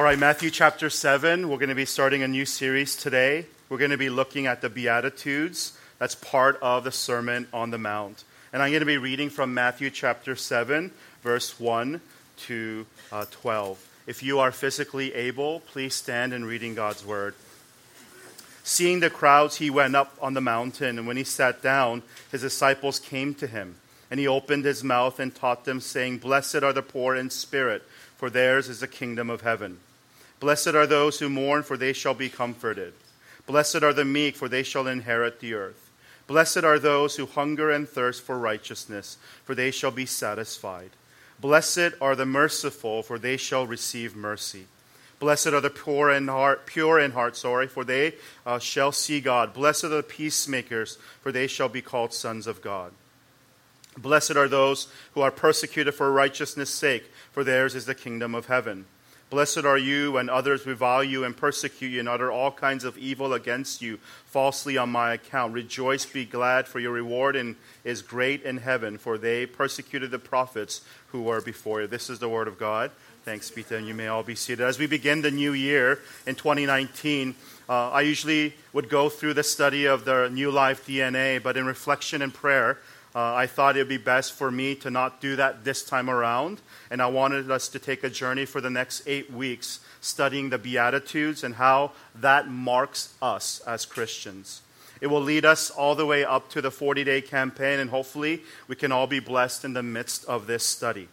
All right, Matthew chapter 7. We're going to be starting a new series today. We're going to be looking at the Beatitudes. That's part of the Sermon on the Mount. And I'm going to be reading from Matthew chapter 7, verse 1 to uh, 12. If you are physically able, please stand and reading God's word. Seeing the crowds, he went up on the mountain, and when he sat down, his disciples came to him. And he opened his mouth and taught them, saying, Blessed are the poor in spirit, for theirs is the kingdom of heaven. Blessed are those who mourn, for they shall be comforted. Blessed are the meek, for they shall inherit the earth. Blessed are those who hunger and thirst for righteousness, for they shall be satisfied. Blessed are the merciful, for they shall receive mercy. Blessed are the poor in heart, pure in heart, sorry, for they uh, shall see God. Blessed are the peacemakers, for they shall be called sons of God. Blessed are those who are persecuted for righteousness' sake, for theirs is the kingdom of heaven. Blessed are you when others revile you and persecute you and utter all kinds of evil against you falsely on my account. Rejoice, be glad, for your reward in, is great in heaven, for they persecuted the prophets who were before you. This is the word of God. Thanks be to you. You may all be seated. As we begin the new year in 2019, uh, I usually would go through the study of the New Life DNA, but in reflection and prayer, uh, I thought it would be best for me to not do that this time around. And I wanted us to take a journey for the next eight weeks studying the Beatitudes and how that marks us as Christians. It will lead us all the way up to the 40 day campaign, and hopefully, we can all be blessed in the midst of this study.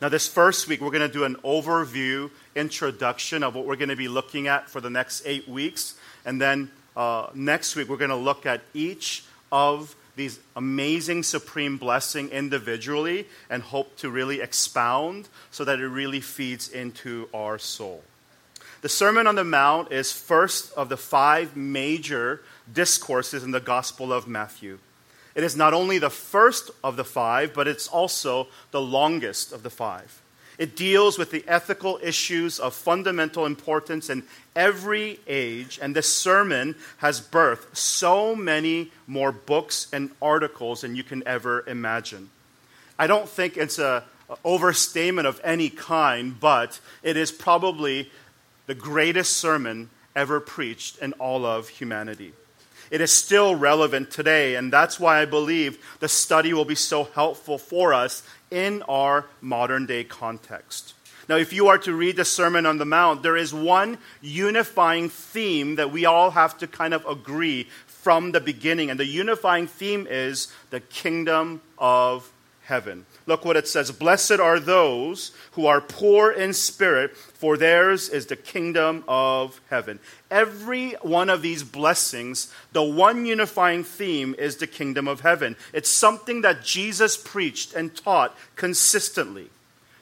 Now, this first week, we're going to do an overview introduction of what we're going to be looking at for the next eight weeks. And then uh, next week, we're going to look at each of these amazing supreme blessing individually and hope to really expound so that it really feeds into our soul. The Sermon on the Mount is first of the five major discourses in the Gospel of Matthew. It is not only the first of the five, but it's also the longest of the five. It deals with the ethical issues of fundamental importance in every age, and this sermon has birthed so many more books and articles than you can ever imagine. I don't think it's an overstatement of any kind, but it is probably the greatest sermon ever preached in all of humanity. It is still relevant today, and that's why I believe the study will be so helpful for us in our modern day context. Now, if you are to read the Sermon on the Mount, there is one unifying theme that we all have to kind of agree from the beginning. And the unifying theme is the kingdom of heaven. Look what it says Blessed are those who are poor in spirit, for theirs is the kingdom of heaven. Every one of these blessings, the one unifying theme is the kingdom of heaven. It's something that Jesus preached and taught consistently.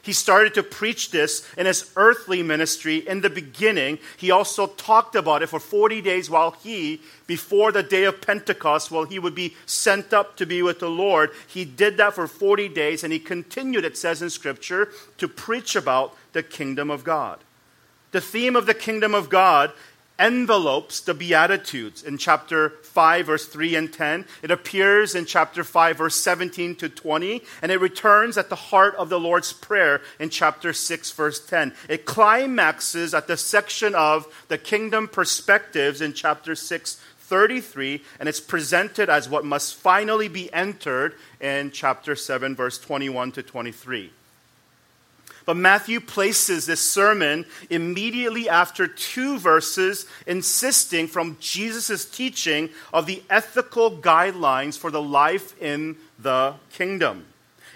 He started to preach this in his earthly ministry in the beginning. He also talked about it for 40 days while he, before the day of Pentecost, while he would be sent up to be with the Lord. He did that for 40 days and he continued, it says in Scripture, to preach about the kingdom of God. The theme of the kingdom of God envelopes the Beatitudes in chapter 5, verse 3 and 10. It appears in chapter 5, verse 17 to 20, and it returns at the heart of the Lord's Prayer in chapter 6, verse 10. It climaxes at the section of the kingdom perspectives in chapter 6, 33, and it's presented as what must finally be entered in chapter 7, verse 21 to 23. But Matthew places this sermon immediately after two verses insisting from Jesus' teaching of the ethical guidelines for the life in the kingdom.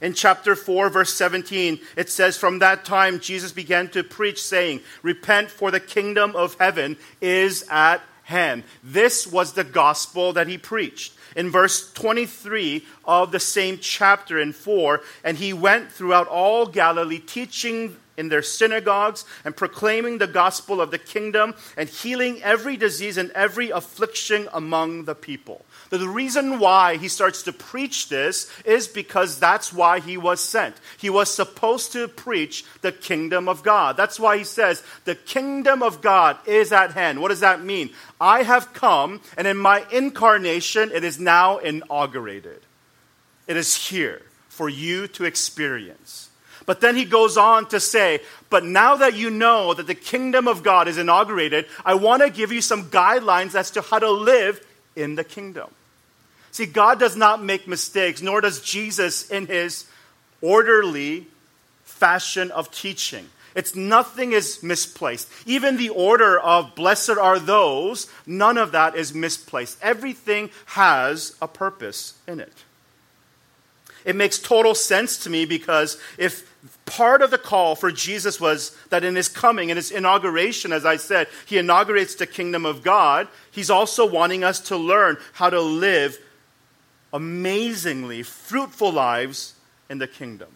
In chapter 4, verse 17, it says, From that time Jesus began to preach, saying, Repent, for the kingdom of heaven is at hand. This was the gospel that he preached in verse 23 of the same chapter in 4. And he went throughout all Galilee, teaching in their synagogues and proclaiming the gospel of the kingdom and healing every disease and every affliction among the people. The reason why he starts to preach this is because that's why he was sent. He was supposed to preach the kingdom of God. That's why he says, The kingdom of God is at hand. What does that mean? I have come, and in my incarnation, it is now inaugurated. It is here for you to experience. But then he goes on to say, But now that you know that the kingdom of God is inaugurated, I want to give you some guidelines as to how to live in the kingdom. See, God does not make mistakes, nor does Jesus in his orderly fashion of teaching. It's nothing is misplaced. Even the order of blessed are those, none of that is misplaced. Everything has a purpose in it. It makes total sense to me because if part of the call for Jesus was that in his coming, in his inauguration, as I said, he inaugurates the kingdom of God, he's also wanting us to learn how to live amazingly fruitful lives in the kingdom.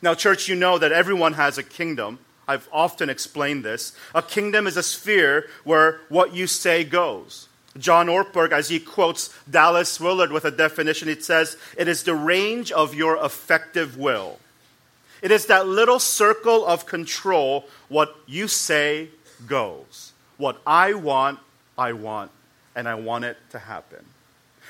Now, church, you know that everyone has a kingdom. I've often explained this. A kingdom is a sphere where what you say goes. John Ortberg, as he quotes Dallas Willard with a definition, it says, It is the range of your effective will. It is that little circle of control. What you say goes. What I want, I want, and I want it to happen.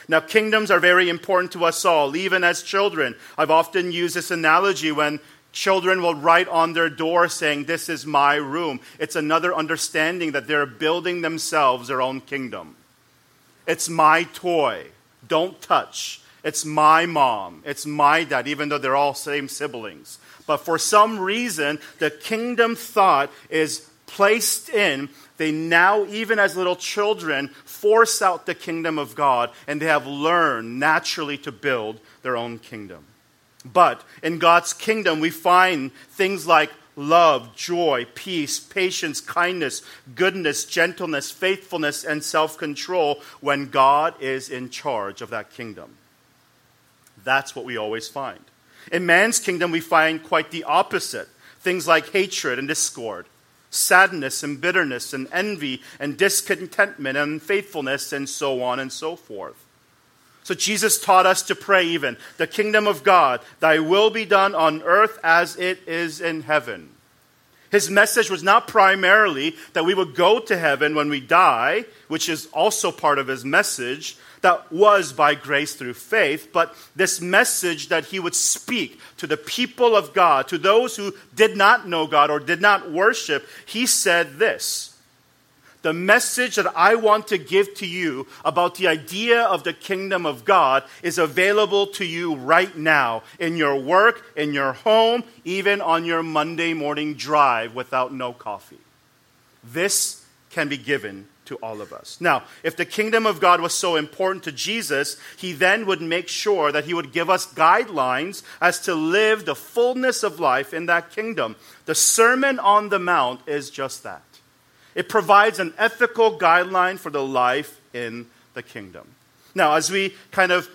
Now, kingdoms are very important to us all, even as children. I've often used this analogy when children will write on their door saying, This is my room. It's another understanding that they're building themselves their own kingdom. It's my toy. Don't touch. It's my mom. It's my dad, even though they're all same siblings. But for some reason, the kingdom thought is placed in. They now, even as little children, force out the kingdom of God, and they have learned naturally to build their own kingdom. But in God's kingdom, we find things like love, joy, peace, patience, kindness, goodness, gentleness, faithfulness, and self control when God is in charge of that kingdom. That's what we always find. In man's kingdom, we find quite the opposite things like hatred and discord, sadness and bitterness and envy and discontentment and unfaithfulness, and so on and so forth. So Jesus taught us to pray even, the kingdom of God, thy will be done on earth as it is in heaven. His message was not primarily that we would go to heaven when we die, which is also part of his message, that was by grace through faith, but this message that he would speak to the people of God, to those who did not know God or did not worship, he said this the message that I want to give to you about the idea of the kingdom of God is available to you right now in your work, in your home, even on your Monday morning drive without no coffee. This can be given to all of us. Now, if the kingdom of God was so important to Jesus, he then would make sure that he would give us guidelines as to live the fullness of life in that kingdom. The Sermon on the Mount is just that. It provides an ethical guideline for the life in the kingdom. Now, as we kind of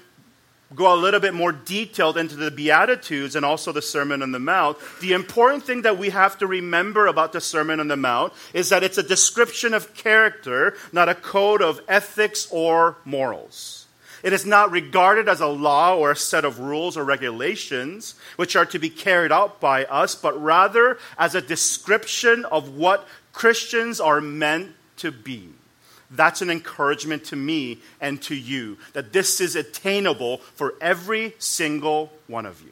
go a little bit more detailed into the Beatitudes and also the Sermon on the Mount, the important thing that we have to remember about the Sermon on the Mount is that it's a description of character, not a code of ethics or morals. It is not regarded as a law or a set of rules or regulations which are to be carried out by us, but rather as a description of what Christians are meant to be. That's an encouragement to me and to you that this is attainable for every single one of you.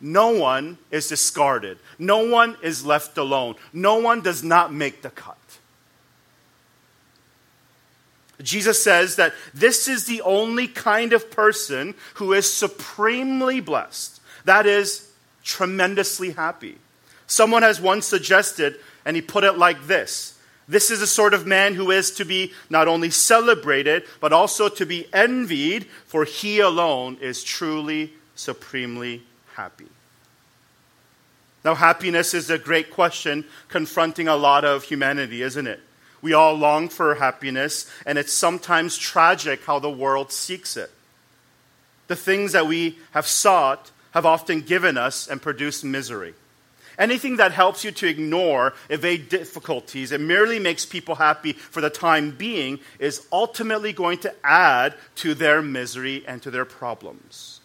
No one is discarded, no one is left alone, no one does not make the cut. Jesus says that this is the only kind of person who is supremely blessed. That is, tremendously happy. Someone has once suggested and he put it like this This is a sort of man who is to be not only celebrated, but also to be envied, for he alone is truly, supremely happy. Now, happiness is a great question confronting a lot of humanity, isn't it? We all long for happiness, and it's sometimes tragic how the world seeks it. The things that we have sought have often given us and produced misery. Anything that helps you to ignore, evade difficulties, and merely makes people happy for the time being is ultimately going to add to their misery and to their problems.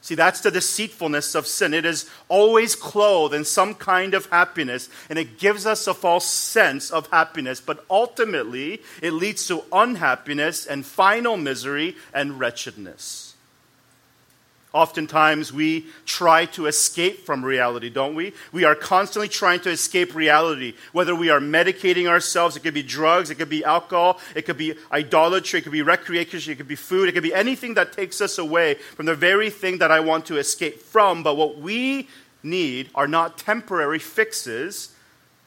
See, that's the deceitfulness of sin. It is always clothed in some kind of happiness, and it gives us a false sense of happiness, but ultimately it leads to unhappiness and final misery and wretchedness. Oftentimes, we try to escape from reality, don't we? We are constantly trying to escape reality. Whether we are medicating ourselves, it could be drugs, it could be alcohol, it could be idolatry, it could be recreation, it could be food, it could be anything that takes us away from the very thing that I want to escape from. But what we need are not temporary fixes.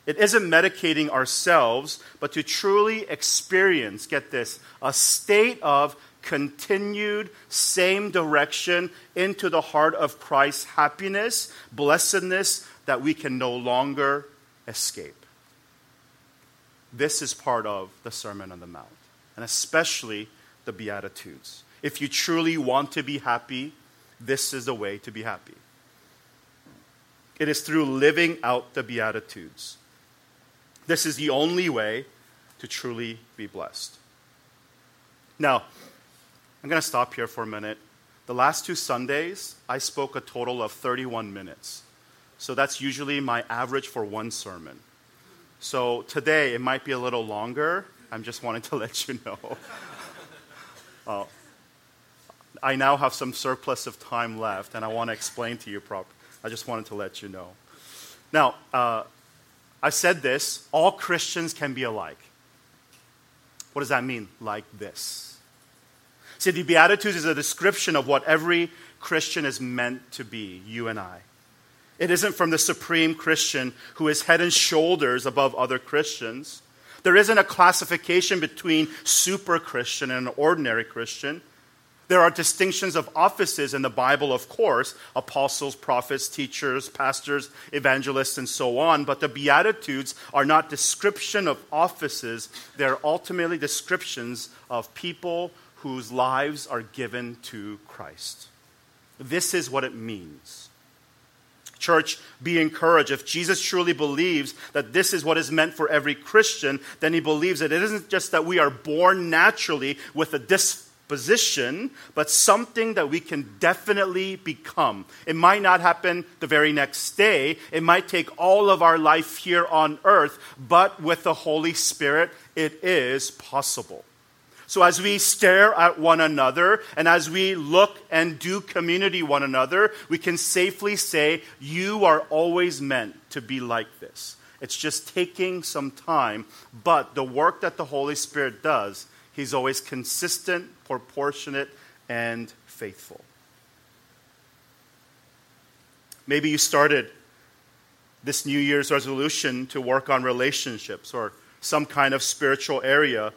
It isn't medicating ourselves, but to truly experience, get this, a state of continued same direction into the heart of Christ's happiness, blessedness that we can no longer escape. This is part of the Sermon on the Mount, and especially the Beatitudes. If you truly want to be happy, this is the way to be happy. It is through living out the Beatitudes. This is the only way to truly be blessed. Now, I'm going to stop here for a minute. The last two Sundays, I spoke a total of 31 minutes. So that's usually my average for one sermon. So today, it might be a little longer. I'm just wanting to let you know. uh, I now have some surplus of time left, and I want to explain to you properly. I just wanted to let you know. Now, uh, I said this all Christians can be alike. What does that mean? Like this. See, the Beatitudes is a description of what every Christian is meant to be, you and I. It isn't from the supreme Christian who is head and shoulders above other Christians. There isn't a classification between super Christian and an ordinary Christian. There are distinctions of offices in the Bible, of course apostles, prophets, teachers, pastors, evangelists, and so on. But the Beatitudes are not description of offices, they're ultimately descriptions of people whose lives are given to Christ. This is what it means. Church, be encouraged. If Jesus truly believes that this is what is meant for every Christian, then he believes that it isn't just that we are born naturally with a disposition, but something that we can definitely become. It might not happen the very next day, it might take all of our life here on earth, but with the Holy Spirit, it is possible. So, as we stare at one another and as we look and do community one another, we can safely say, You are always meant to be like this. It's just taking some time, but the work that the Holy Spirit does, He's always consistent, proportionate, and faithful. Maybe you started this New Year's resolution to work on relationships or some kind of spiritual area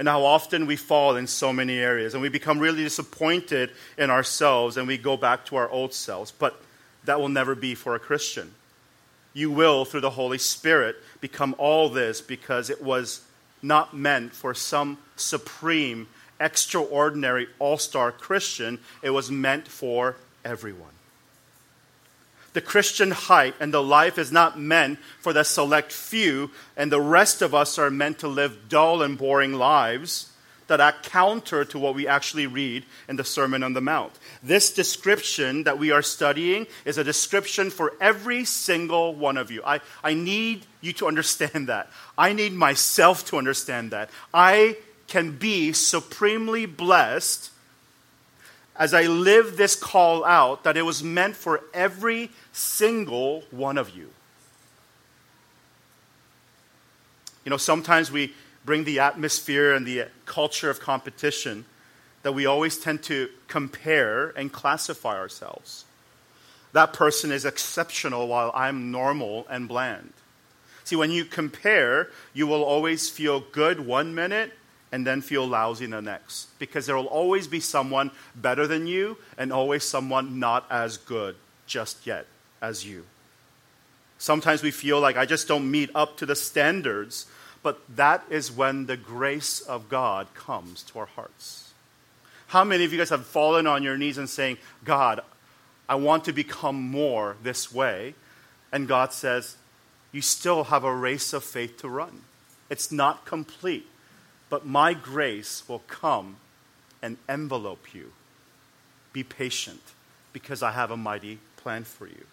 and how often we fall in so many areas and we become really disappointed in ourselves and we go back to our old selves. But that will never be for a Christian. You will, through the Holy Spirit, become all this because it was not meant for some supreme, extraordinary, all star Christian. It was meant for everyone. The Christian height and the life is not meant for the select few, and the rest of us are meant to live dull and boring lives that are counter to what we actually read in the Sermon on the Mount. This description that we are studying is a description for every single one of you. I, I need you to understand that. I need myself to understand that. I can be supremely blessed as I live this call out that it was meant for every single one of you. You know, sometimes we bring the atmosphere and the culture of competition that we always tend to compare and classify ourselves. That person is exceptional while I'm normal and bland. See, when you compare, you will always feel good one minute and then feel lousy the next. Because there will always be someone better than you and always someone not as good just yet as you. Sometimes we feel like I just don't meet up to the standards, but that is when the grace of God comes to our hearts. How many of you guys have fallen on your knees and saying, God, I want to become more this way? And God says, You still have a race of faith to run. It's not complete but my grace will come and envelope you. Be patient because I have a mighty plan for you.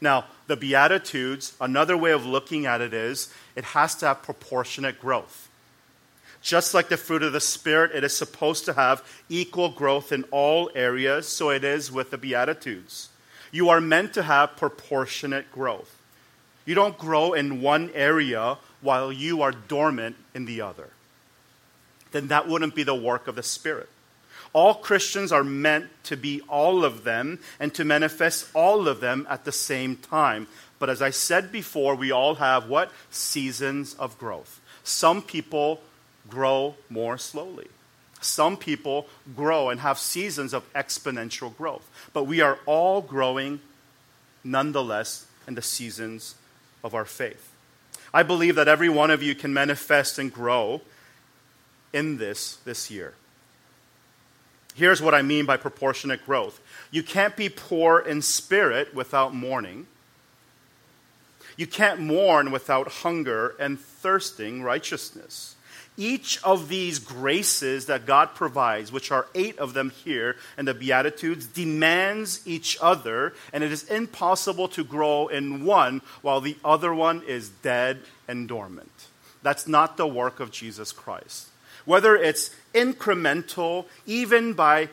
Now, the Beatitudes, another way of looking at it is it has to have proportionate growth. Just like the fruit of the Spirit, it is supposed to have equal growth in all areas, so it is with the Beatitudes. You are meant to have proportionate growth. You don't grow in one area while you are dormant in the other. Then that wouldn't be the work of the Spirit. All Christians are meant to be all of them and to manifest all of them at the same time. But as I said before, we all have what? Seasons of growth. Some people grow more slowly. Some people grow and have seasons of exponential growth. But we are all growing nonetheless in the seasons of our faith. I believe that every one of you can manifest and grow in this this year. Here's what I mean by proportionate growth you can't be poor in spirit without mourning. You can't mourn without hunger and thirsting righteousness. Each of these graces that God provides, which are eight of them here in the Beatitudes, demands each other, and it is impossible to grow in one while the other one is dead and dormant. That's not the work of Jesus Christ. Whether it's incremental, even by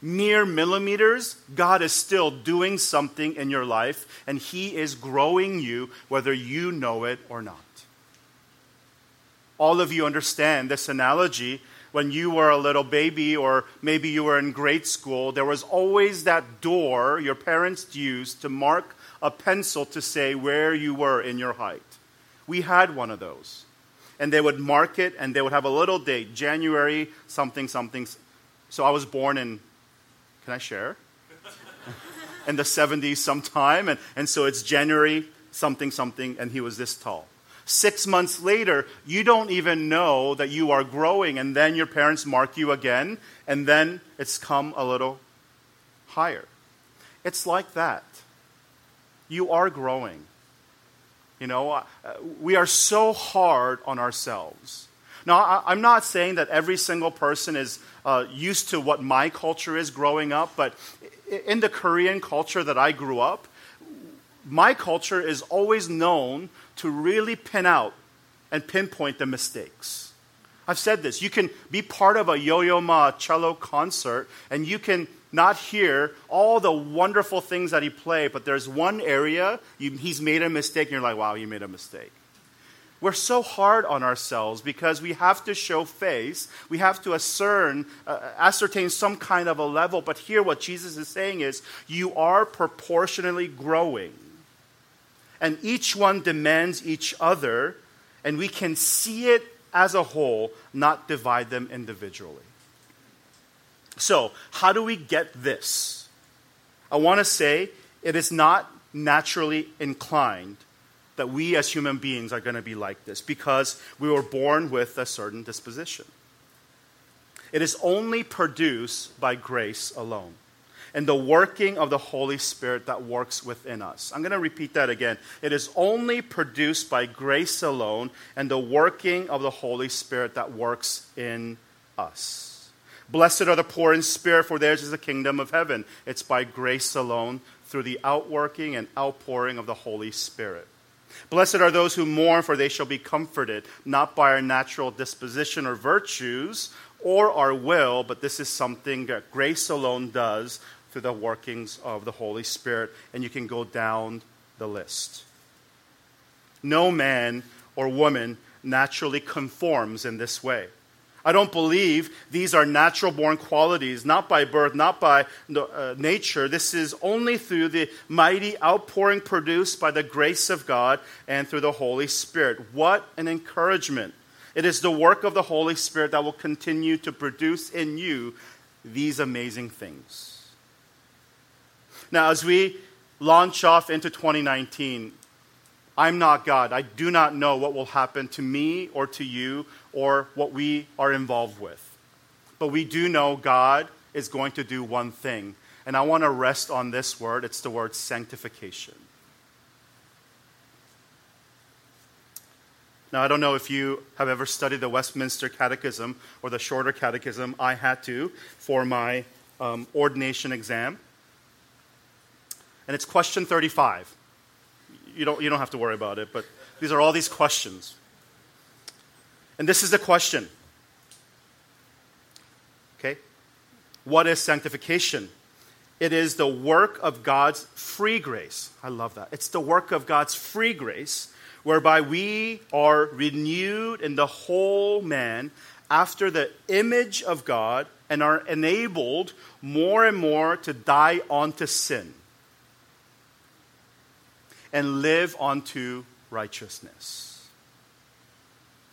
mere millimeters, God is still doing something in your life, and He is growing you, whether you know it or not. All of you understand this analogy. When you were a little baby, or maybe you were in grade school, there was always that door your parents used to mark a pencil to say where you were in your height. We had one of those. And they would mark it and they would have a little date, January something something. So I was born in, can I share? in the 70s sometime. And, and so it's January something something, and he was this tall. Six months later, you don't even know that you are growing, and then your parents mark you again, and then it's come a little higher. It's like that. You are growing. You know, uh, we are so hard on ourselves. Now, I, am not saying that every single person is uh, used to what my culture is growing up, but in the Korean culture that I grew up, my culture is always known to really pin out and pinpoint the mistakes. I've said this. You can be part of a Yo Yo Ma cello concert and you can not hear all the wonderful things that he played, but there's one area you, he's made a mistake and you're like, wow, you made a mistake. We're so hard on ourselves because we have to show face. We have to ascertain, uh, ascertain some kind of a level. But here, what Jesus is saying is, you are proportionally growing and each one demands each other, and we can see it as a whole, not divide them individually. So, how do we get this? I want to say it is not naturally inclined that we as human beings are going to be like this because we were born with a certain disposition. It is only produced by grace alone and the working of the Holy Spirit that works within us. I'm going to repeat that again. It is only produced by grace alone and the working of the Holy Spirit that works in us. Blessed are the poor in spirit, for theirs is the kingdom of heaven. It's by grace alone, through the outworking and outpouring of the Holy Spirit. Blessed are those who mourn, for they shall be comforted, not by our natural disposition or virtues or our will, but this is something that grace alone does through the workings of the Holy Spirit, and you can go down the list. No man or woman naturally conforms in this way. I don't believe these are natural born qualities, not by birth, not by uh, nature. This is only through the mighty outpouring produced by the grace of God and through the Holy Spirit. What an encouragement! It is the work of the Holy Spirit that will continue to produce in you these amazing things. Now, as we launch off into 2019, I'm not God. I do not know what will happen to me or to you or what we are involved with. But we do know God is going to do one thing. And I want to rest on this word it's the word sanctification. Now, I don't know if you have ever studied the Westminster Catechism or the shorter catechism. I had to for my um, ordination exam and it's question 35. You don't, you don't have to worry about it, but these are all these questions. And this is the question Okay? What is sanctification? It is the work of God's free grace. I love that. It's the work of God's free grace whereby we are renewed in the whole man after the image of God and are enabled more and more to die onto sin and live unto righteousness.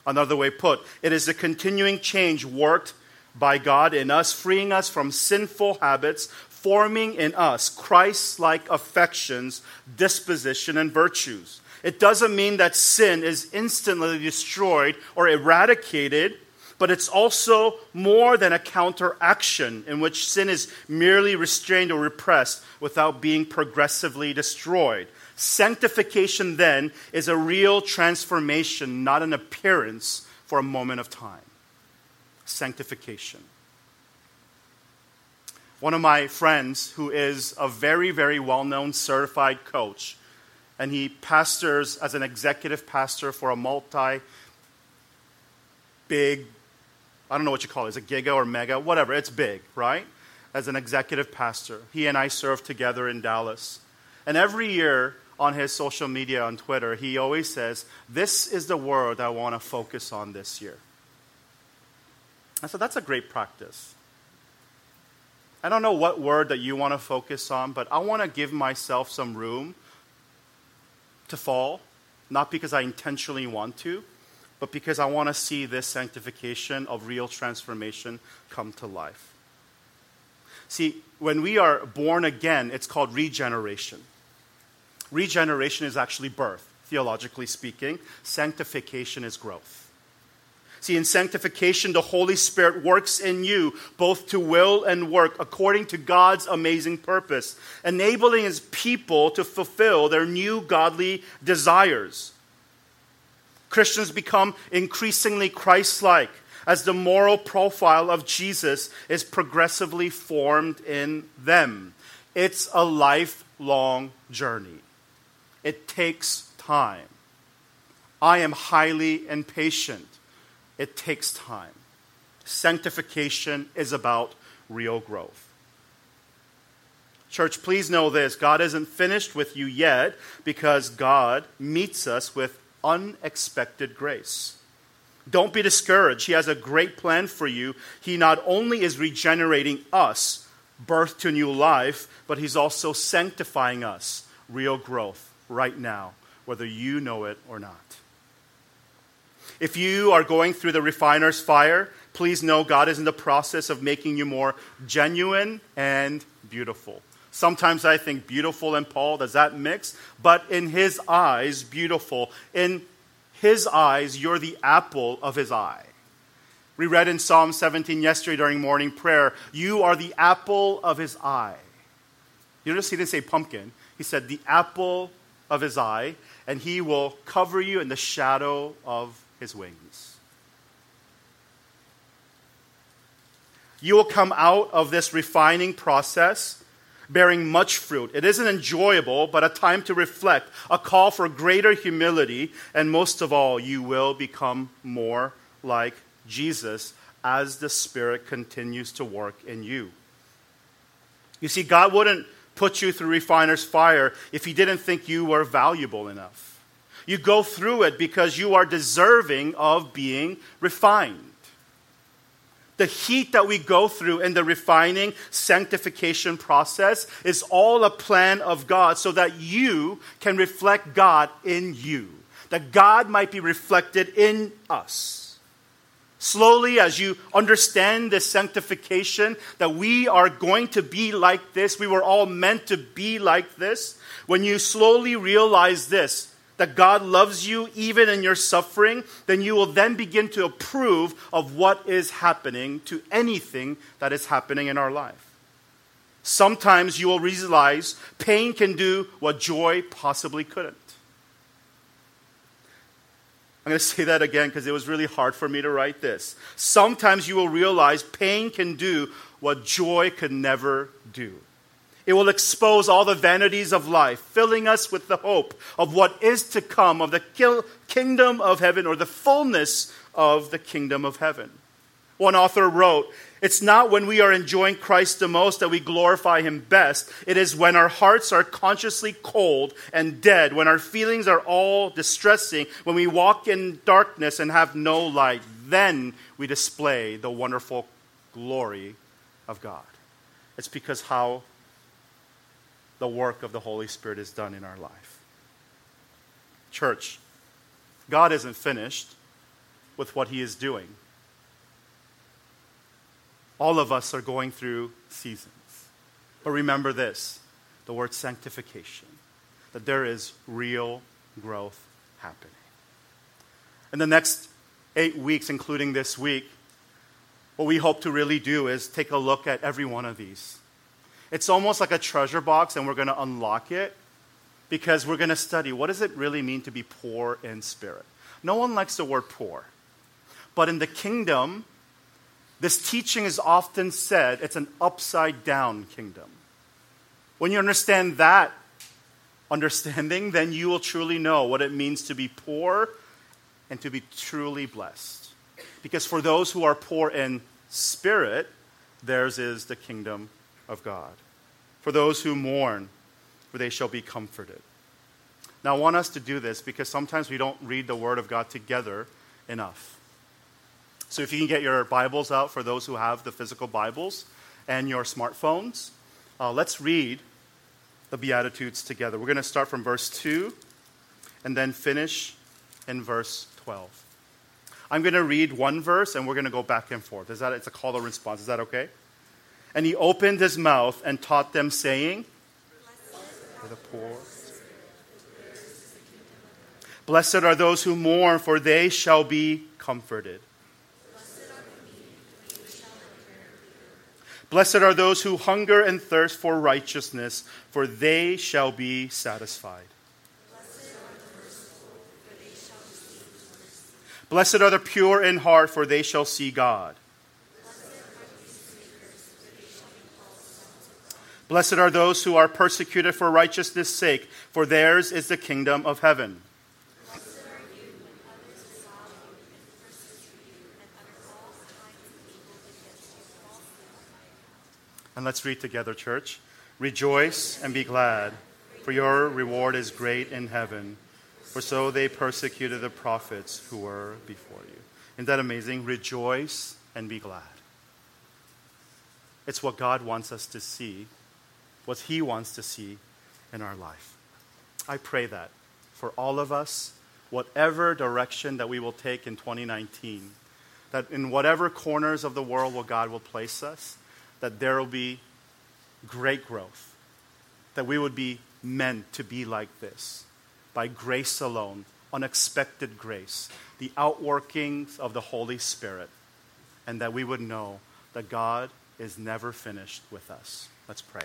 Another way put, it is a continuing change worked by God in us, freeing us from sinful habits, forming in us Christ like affections, disposition, and virtues. It doesn't mean that sin is instantly destroyed or eradicated, but it's also more than a counteraction in which sin is merely restrained or repressed without being progressively destroyed. Sanctification, then, is a real transformation, not an appearance for a moment of time. Sanctification. One of my friends, who is a very, very well known certified coach, and he pastors as an executive pastor for a multi big, I don't know what you call it, is it giga or mega? Whatever, it's big, right? As an executive pastor. He and I serve together in Dallas. And every year on his social media on Twitter, he always says, This is the word I want to focus on this year. I said, That's a great practice. I don't know what word that you want to focus on, but I want to give myself some room to fall, not because I intentionally want to, but because I want to see this sanctification of real transformation come to life. See, when we are born again, it's called regeneration. Regeneration is actually birth, theologically speaking. Sanctification is growth. See, in sanctification, the Holy Spirit works in you both to will and work according to God's amazing purpose, enabling His people to fulfill their new godly desires. Christians become increasingly Christ like as the moral profile of Jesus is progressively formed in them. It's a lifelong journey, it takes time. I am highly impatient it takes time. Sanctification is about real growth. Church, please know this God isn't finished with you yet because God meets us with unexpected grace. Don't be discouraged. He has a great plan for you. He not only is regenerating us, birth to new life, but He's also sanctifying us, real growth, right now, whether you know it or not. If you are going through the refiner's fire, please know God is in the process of making you more genuine and beautiful. Sometimes I think beautiful and Paul, does that mix? But in his eyes, beautiful. In his eyes, you're the apple of his eye. We read in Psalm 17 yesterday during morning prayer, you are the apple of his eye. You notice he didn't say pumpkin, he said the apple of his eye, and he will cover you in the shadow of his wings. You will come out of this refining process bearing much fruit. It isn't enjoyable, but a time to reflect, a call for greater humility, and most of all, you will become more like Jesus as the Spirit continues to work in you. You see, God wouldn't put you through refiner's fire if He didn't think you were valuable enough. You go through it because you are deserving of being refined. The heat that we go through in the refining sanctification process is all a plan of God so that you can reflect God in you, that God might be reflected in us. Slowly, as you understand this sanctification, that we are going to be like this, we were all meant to be like this. When you slowly realize this, that God loves you even in your suffering, then you will then begin to approve of what is happening to anything that is happening in our life. Sometimes you will realize pain can do what joy possibly couldn't. I'm going to say that again because it was really hard for me to write this. Sometimes you will realize pain can do what joy could never do. It will expose all the vanities of life, filling us with the hope of what is to come, of the kingdom of heaven or the fullness of the kingdom of heaven. One author wrote, It's not when we are enjoying Christ the most that we glorify Him best. It is when our hearts are consciously cold and dead, when our feelings are all distressing, when we walk in darkness and have no light. Then we display the wonderful glory of God. It's because how the work of the Holy Spirit is done in our life. Church, God isn't finished with what He is doing all of us are going through seasons. But remember this the word sanctification, that there is real growth happening. In the next eight weeks, including this week, what we hope to really do is take a look at every one of these. It's almost like a treasure box, and we're going to unlock it because we're going to study what does it really mean to be poor in spirit. No one likes the word poor. But in the kingdom, this teaching is often said it's an upside down kingdom. When you understand that understanding, then you will truly know what it means to be poor and to be truly blessed. Because for those who are poor in spirit, theirs is the kingdom of God. For those who mourn, for they shall be comforted. Now, I want us to do this because sometimes we don't read the Word of God together enough. So if you can get your Bibles out for those who have the physical Bibles and your smartphones, uh, let's read the Beatitudes together. We're going to start from verse 2 and then finish in verse 12. I'm going to read one verse and we're going to go back and forth. Is that it's a call to response? Is that okay? And he opened his mouth and taught them, saying, For the poor. Blessed are those who mourn, for they shall be comforted. Blessed are those who hunger and thirst for righteousness, for they shall be satisfied. Blessed are the pure in heart, for they shall see God. Blessed are those who are persecuted for righteousness' sake, for theirs is the kingdom of heaven. And let's read together, church. Rejoice and be glad, for your reward is great in heaven. For so they persecuted the prophets who were before you. Isn't that amazing? Rejoice and be glad. It's what God wants us to see, what He wants to see in our life. I pray that for all of us, whatever direction that we will take in 2019, that in whatever corners of the world where God will place us, that there will be great growth, that we would be meant to be like this by grace alone, unexpected grace, the outworkings of the Holy Spirit, and that we would know that God is never finished with us. Let's pray.